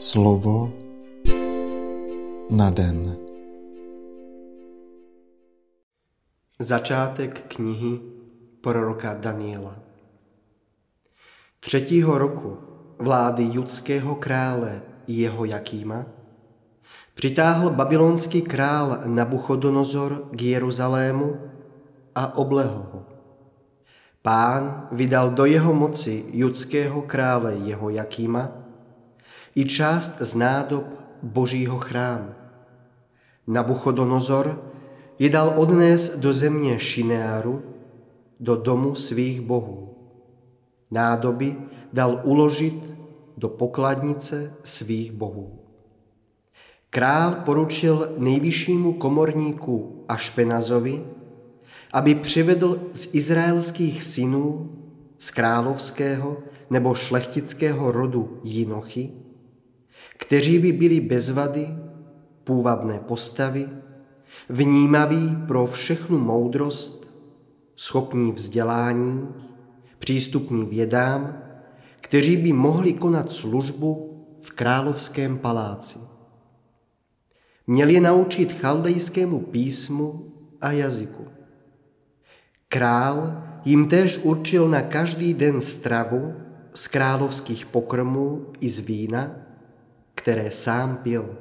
Slovo na den. Začátek knihy proroka Daniela. Třetího roku vlády judského krále jeho Jakýma přitáhl babylonský král Nabuchodonozor k Jeruzalému a oblehl ho. Pán vydal do jeho moci judského krále jeho Jakýma i část z nádob božího chrámu. Nabuchodonozor je dal odnést do země Šineáru, do domu svých bohů. Nádoby dal uložit do pokladnice svých bohů. Král poručil nejvyššímu komorníku Ašpenazovi, aby přivedl z izraelských synů z královského nebo šlechtického rodu Jinochy, kteří by byli bez vady, půvabné postavy, vnímaví pro všechnu moudrost, schopní vzdělání, přístupní vědám, kteří by mohli konat službu v královském paláci. Měl je naučit chaldejskému písmu a jazyku. Král jim též určil na každý den stravu z královských pokrmů i z vína, které sám pil.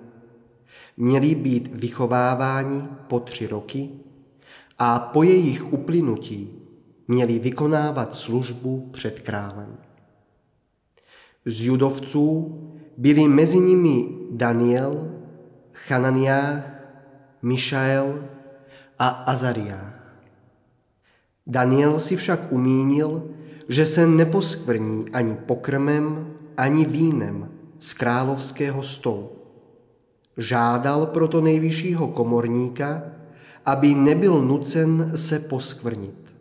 Měli být vychováváni po tři roky a po jejich uplynutí měli vykonávat službu před králem. Z judovců byli mezi nimi Daniel, Chananiách, Mišael a Azariách. Daniel si však umínil, že se neposkvrní ani pokrmem, ani vínem, z královského stolu. Žádal proto nejvyššího komorníka, aby nebyl nucen se poskvrnit.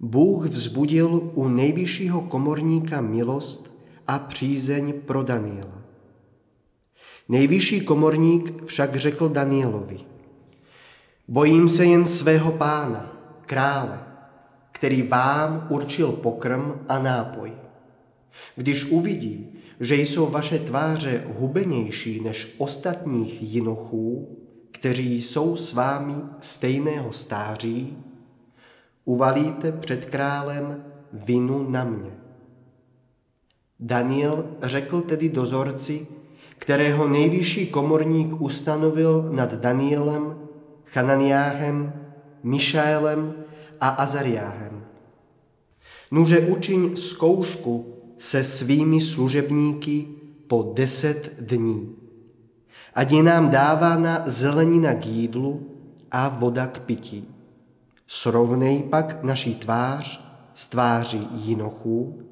Bůh vzbudil u nejvyššího komorníka milost a přízeň pro Daniela. Nejvyšší komorník však řekl Danielovi, bojím se jen svého pána, krále, který vám určil pokrm a nápoj. Když uvidí, že jsou vaše tváře hubenější než ostatních jinochů, kteří jsou s vámi stejného stáří, uvalíte před králem vinu na mě. Daniel řekl tedy dozorci, kterého nejvyšší komorník ustanovil nad Danielem, Chananiáhem, Mišaelem a Azariáhem. Nuže učiň zkoušku se svými služebníky po deset dní. Ať je nám dávána zelenina k jídlu a voda k pití. Srovnej pak naší tvář s tváří jinochů,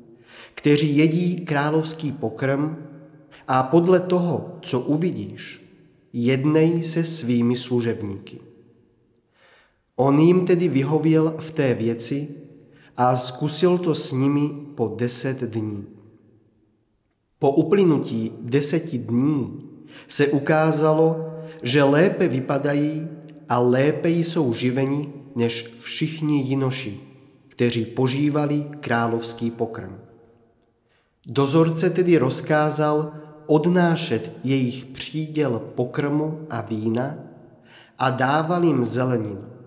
kteří jedí královský pokrm a podle toho, co uvidíš, jednej se svými služebníky. On jim tedy vyhověl v té věci a zkusil to s nimi po deset dní. Po uplynutí deseti dní se ukázalo, že lépe vypadají a lépe jsou živeni než všichni jinoši, kteří požívali královský pokrm. Dozorce tedy rozkázal odnášet jejich příděl pokrmu a vína a dával jim zeleninu.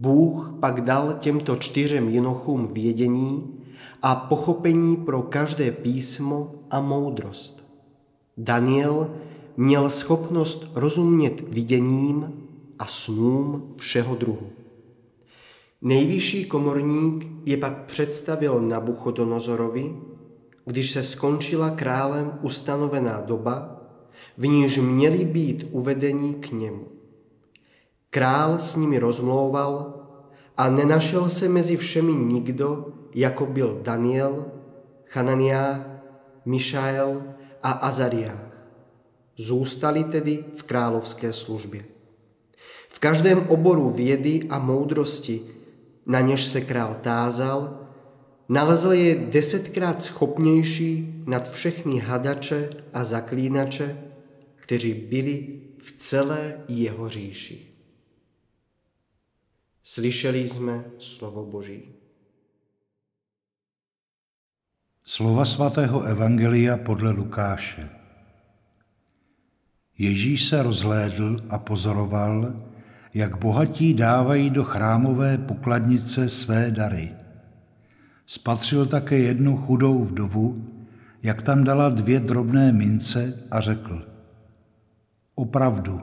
Bůh pak dal těmto čtyřem jinochům vědění a pochopení pro každé písmo a moudrost. Daniel měl schopnost rozumět viděním a snům všeho druhu. Nejvyšší komorník je pak představil Nabuchodonozorovi, když se skončila králem ustanovená doba, v níž měli být uvedení k němu. Král s nimi rozmlouval a nenašel se mezi všemi nikdo, jako byl Daniel, Chananiá, Mišael a Azariách. Zůstali tedy v královské službě. V každém oboru vědy a moudrosti, na něž se král tázal, nalezl je desetkrát schopnější nad všechny hadače a zaklínače, kteří byli v celé jeho říši. Slyšeli jsme slovo Boží. Slova svatého Evangelia podle Lukáše. Ježíš se rozhlédl a pozoroval, jak bohatí dávají do chrámové pokladnice své dary. Spatřil také jednu chudou vdovu, jak tam dala dvě drobné mince a řekl, opravdu,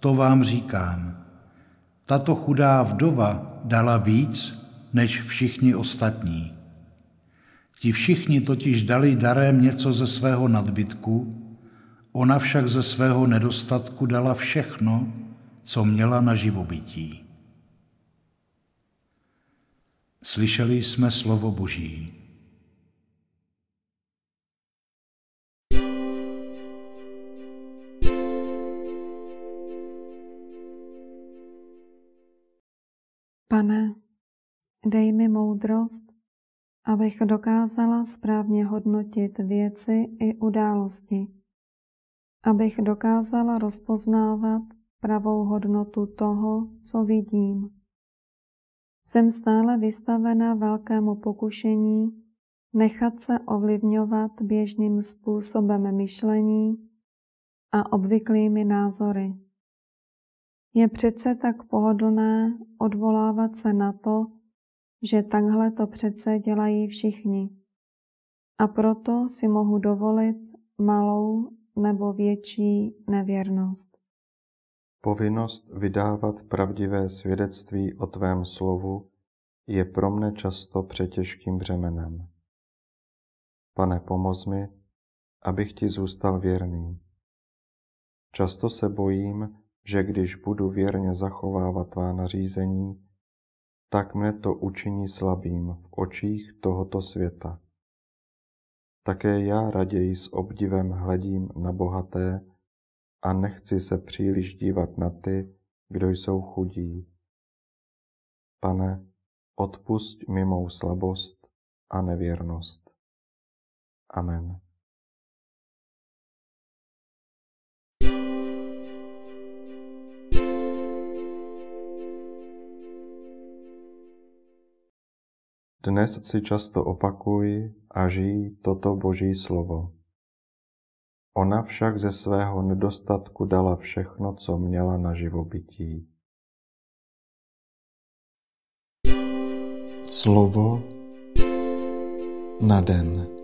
to vám říkám, tato chudá vdova dala víc než všichni ostatní. Ti všichni totiž dali darem něco ze svého nadbytku, ona však ze svého nedostatku dala všechno, co měla na živobytí. Slyšeli jsme slovo Boží. Pane, dej mi moudrost, abych dokázala správně hodnotit věci i události, abych dokázala rozpoznávat pravou hodnotu toho, co vidím. Jsem stále vystavena velkému pokušení nechat se ovlivňovat běžným způsobem myšlení a obvyklými názory. Je přece tak pohodlné odvolávat se na to, že takhle to přece dělají všichni. A proto si mohu dovolit malou nebo větší nevěrnost. Povinnost vydávat pravdivé svědectví o tvém slovu je pro mne často přetěžkým břemenem. Pane, pomoz mi, abych ti zůstal věrný. Často se bojím, že když budu věrně zachovávat tvá nařízení, tak mne to učiní slabým v očích tohoto světa. Také já raději s obdivem hledím na bohaté a nechci se příliš dívat na ty, kdo jsou chudí. Pane, odpusť mi mou slabost a nevěrnost. Amen. Dnes si často opakuj a žij toto Boží slovo. Ona však ze svého nedostatku dala všechno, co měla na živobytí. Slovo na den.